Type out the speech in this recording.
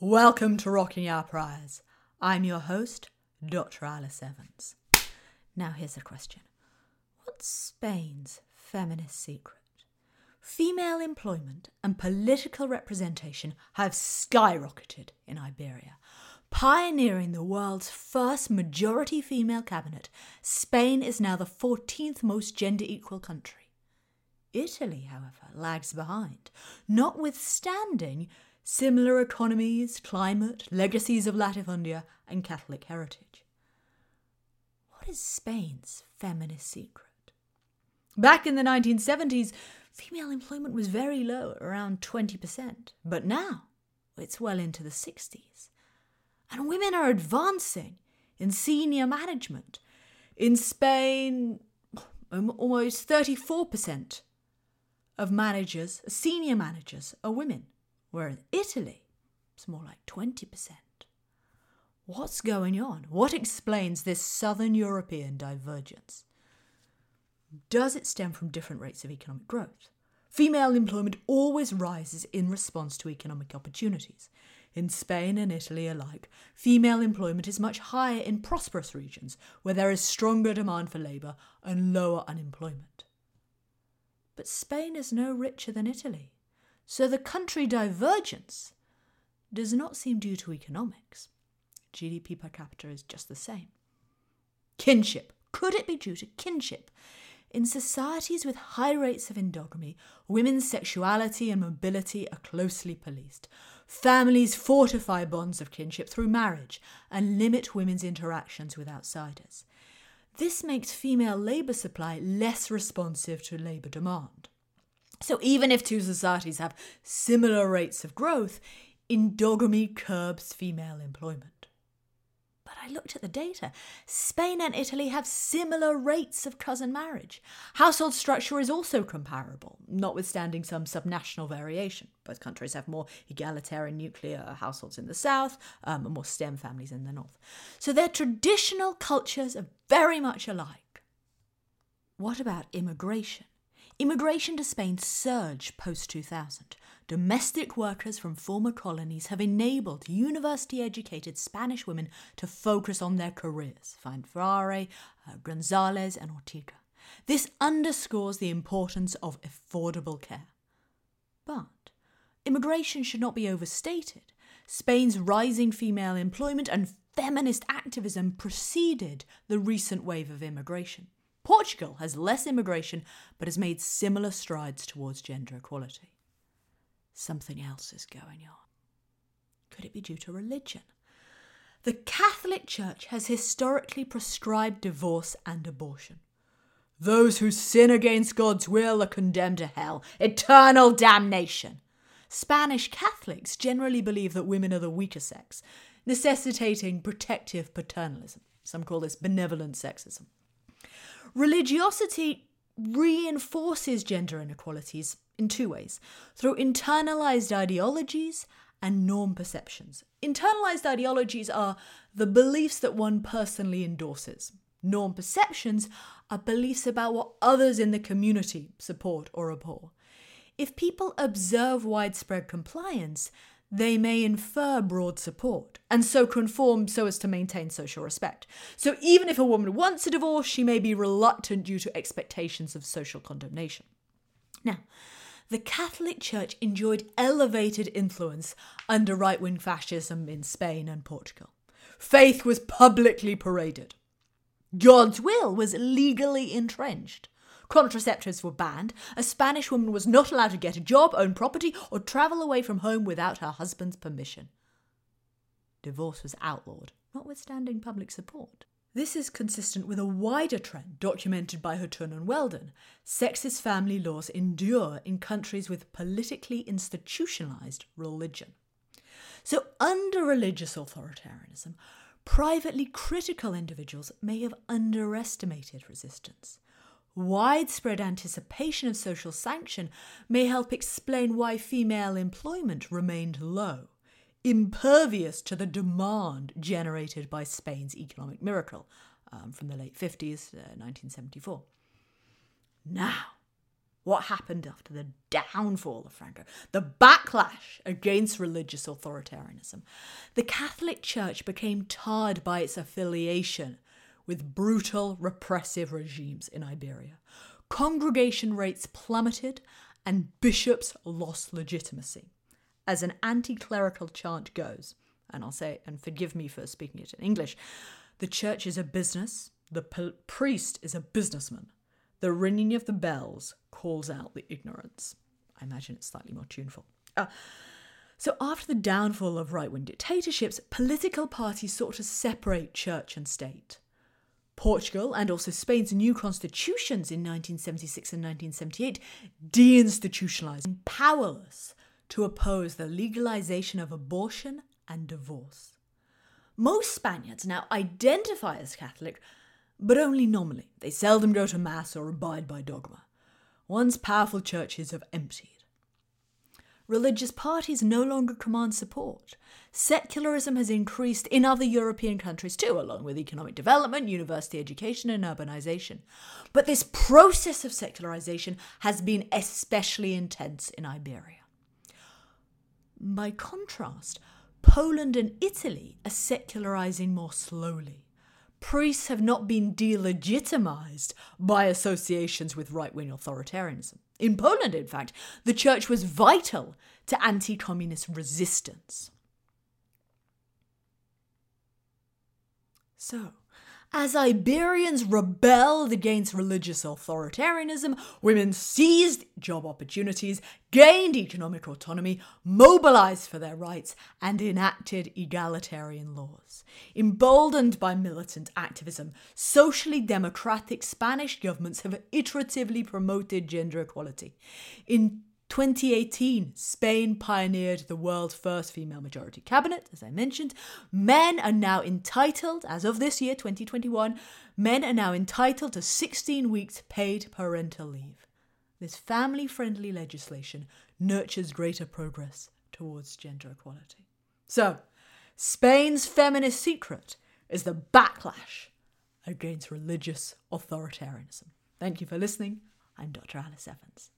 Welcome to Rocking Our Priors. I'm your host, Dr. Alice Evans. Now, here's a question What's Spain's feminist secret? Female employment and political representation have skyrocketed in Iberia. Pioneering the world's first majority female cabinet, Spain is now the 14th most gender equal country. Italy, however, lags behind, notwithstanding similar economies, climate, legacies of latifundia, and Catholic heritage. What is Spain's feminist secret? Back in the 1970s, female employment was very low, around 20%, but now it's well into the 60s. And women are advancing in senior management. In Spain, um, almost 34% of managers, senior managers, are women whereas Italy, it's more like 20%. What's going on? What explains this southern European divergence? Does it stem from different rates of economic growth? Female employment always rises in response to economic opportunities. In Spain and Italy alike, female employment is much higher in prosperous regions where there is stronger demand for labour and lower unemployment. But Spain is no richer than Italy. So the country divergence does not seem due to economics. GDP per capita is just the same. Kinship. Could it be due to kinship? In societies with high rates of endogamy, women's sexuality and mobility are closely policed. Families fortify bonds of kinship through marriage and limit women's interactions with outsiders. This makes female labour supply less responsive to labour demand. So even if two societies have similar rates of growth, endogamy curbs female employment. But I looked at the data. Spain and Italy have similar rates of cousin marriage. Household structure is also comparable, notwithstanding some subnational variation. Both countries have more egalitarian nuclear households in the south um, and more stem families in the north. So their traditional cultures are very much alike. What about immigration? Immigration to Spain surged post 2000. Domestic workers from former colonies have enabled university educated Spanish women to focus on their careers. Find Farré, uh, Gonzalez, and Ortega. This underscores the importance of affordable care. But immigration should not be overstated. Spain's rising female employment and feminist activism preceded the recent wave of immigration. Portugal has less immigration but has made similar strides towards gender equality. Something else is going on. Could it be due to religion? The Catholic Church has historically prescribed divorce and abortion. Those who sin against God's will are condemned to hell, eternal damnation. Spanish Catholics generally believe that women are the weaker sex, necessitating protective paternalism. Some call this benevolent sexism. Religiosity reinforces gender inequalities in two ways through internalized ideologies and norm perceptions. Internalized ideologies are the beliefs that one personally endorses. Norm perceptions are beliefs about what others in the community support or abhor. If people observe widespread compliance, they may infer broad support and so conform so as to maintain social respect. So even if a woman wants a divorce, she may be reluctant due to expectations of social condemnation. Now, the Catholic Church enjoyed elevated influence under right wing fascism in Spain and Portugal. Faith was publicly paraded. God's will was legally entrenched. Contraceptives were banned. A Spanish woman was not allowed to get a job, own property, or travel away from home without her husband's permission. Divorce was outlawed, notwithstanding public support. This is consistent with a wider trend documented by Htun and Weldon. Sexist family laws endure in countries with politically institutionalized religion. So, under religious authoritarianism, privately critical individuals may have underestimated resistance. Widespread anticipation of social sanction may help explain why female employment remained low, impervious to the demand generated by Spain's economic miracle um, from the late 50s, uh, 1974. Now, what happened after the downfall of Franco, the backlash against religious authoritarianism. The Catholic Church became tarred by its affiliation with brutal, repressive regimes in Iberia. Congregation rates plummeted and bishops lost legitimacy. As an anti clerical chant goes, and I'll say, and forgive me for speaking it in English, the church is a business, the priest is a businessman. The ringing of the bells calls out the ignorance. I imagine it's slightly more tuneful. Uh, so, after the downfall of right wing dictatorships, political parties sought to separate church and state. Portugal and also Spain's new constitutions in 1976 and 1978 deinstitutionalized, powerless to oppose the legalization of abortion and divorce. Most Spaniards now identify as Catholic, but only nominally. They seldom go to Mass or abide by dogma. Once powerful churches have emptied. Religious parties no longer command support. Secularism has increased in other European countries too, along with economic development, university education, and urbanization. But this process of secularization has been especially intense in Iberia. By contrast, Poland and Italy are secularizing more slowly priests have not been delegitimized by associations with right wing authoritarianism. In Poland, in fact, the church was vital to anti communist resistance. So, as Iberians rebelled against religious authoritarianism, women seized job opportunities, gained economic autonomy, mobilized for their rights, and enacted egalitarian laws. Emboldened by militant activism, socially democratic Spanish governments have iteratively promoted gender equality. In 2018, Spain pioneered the world's first female majority cabinet, as I mentioned. Men are now entitled, as of this year, 2021, men are now entitled to 16 weeks paid parental leave. This family friendly legislation nurtures greater progress towards gender equality. So, Spain's feminist secret is the backlash against religious authoritarianism. Thank you for listening. I'm Dr. Alice Evans.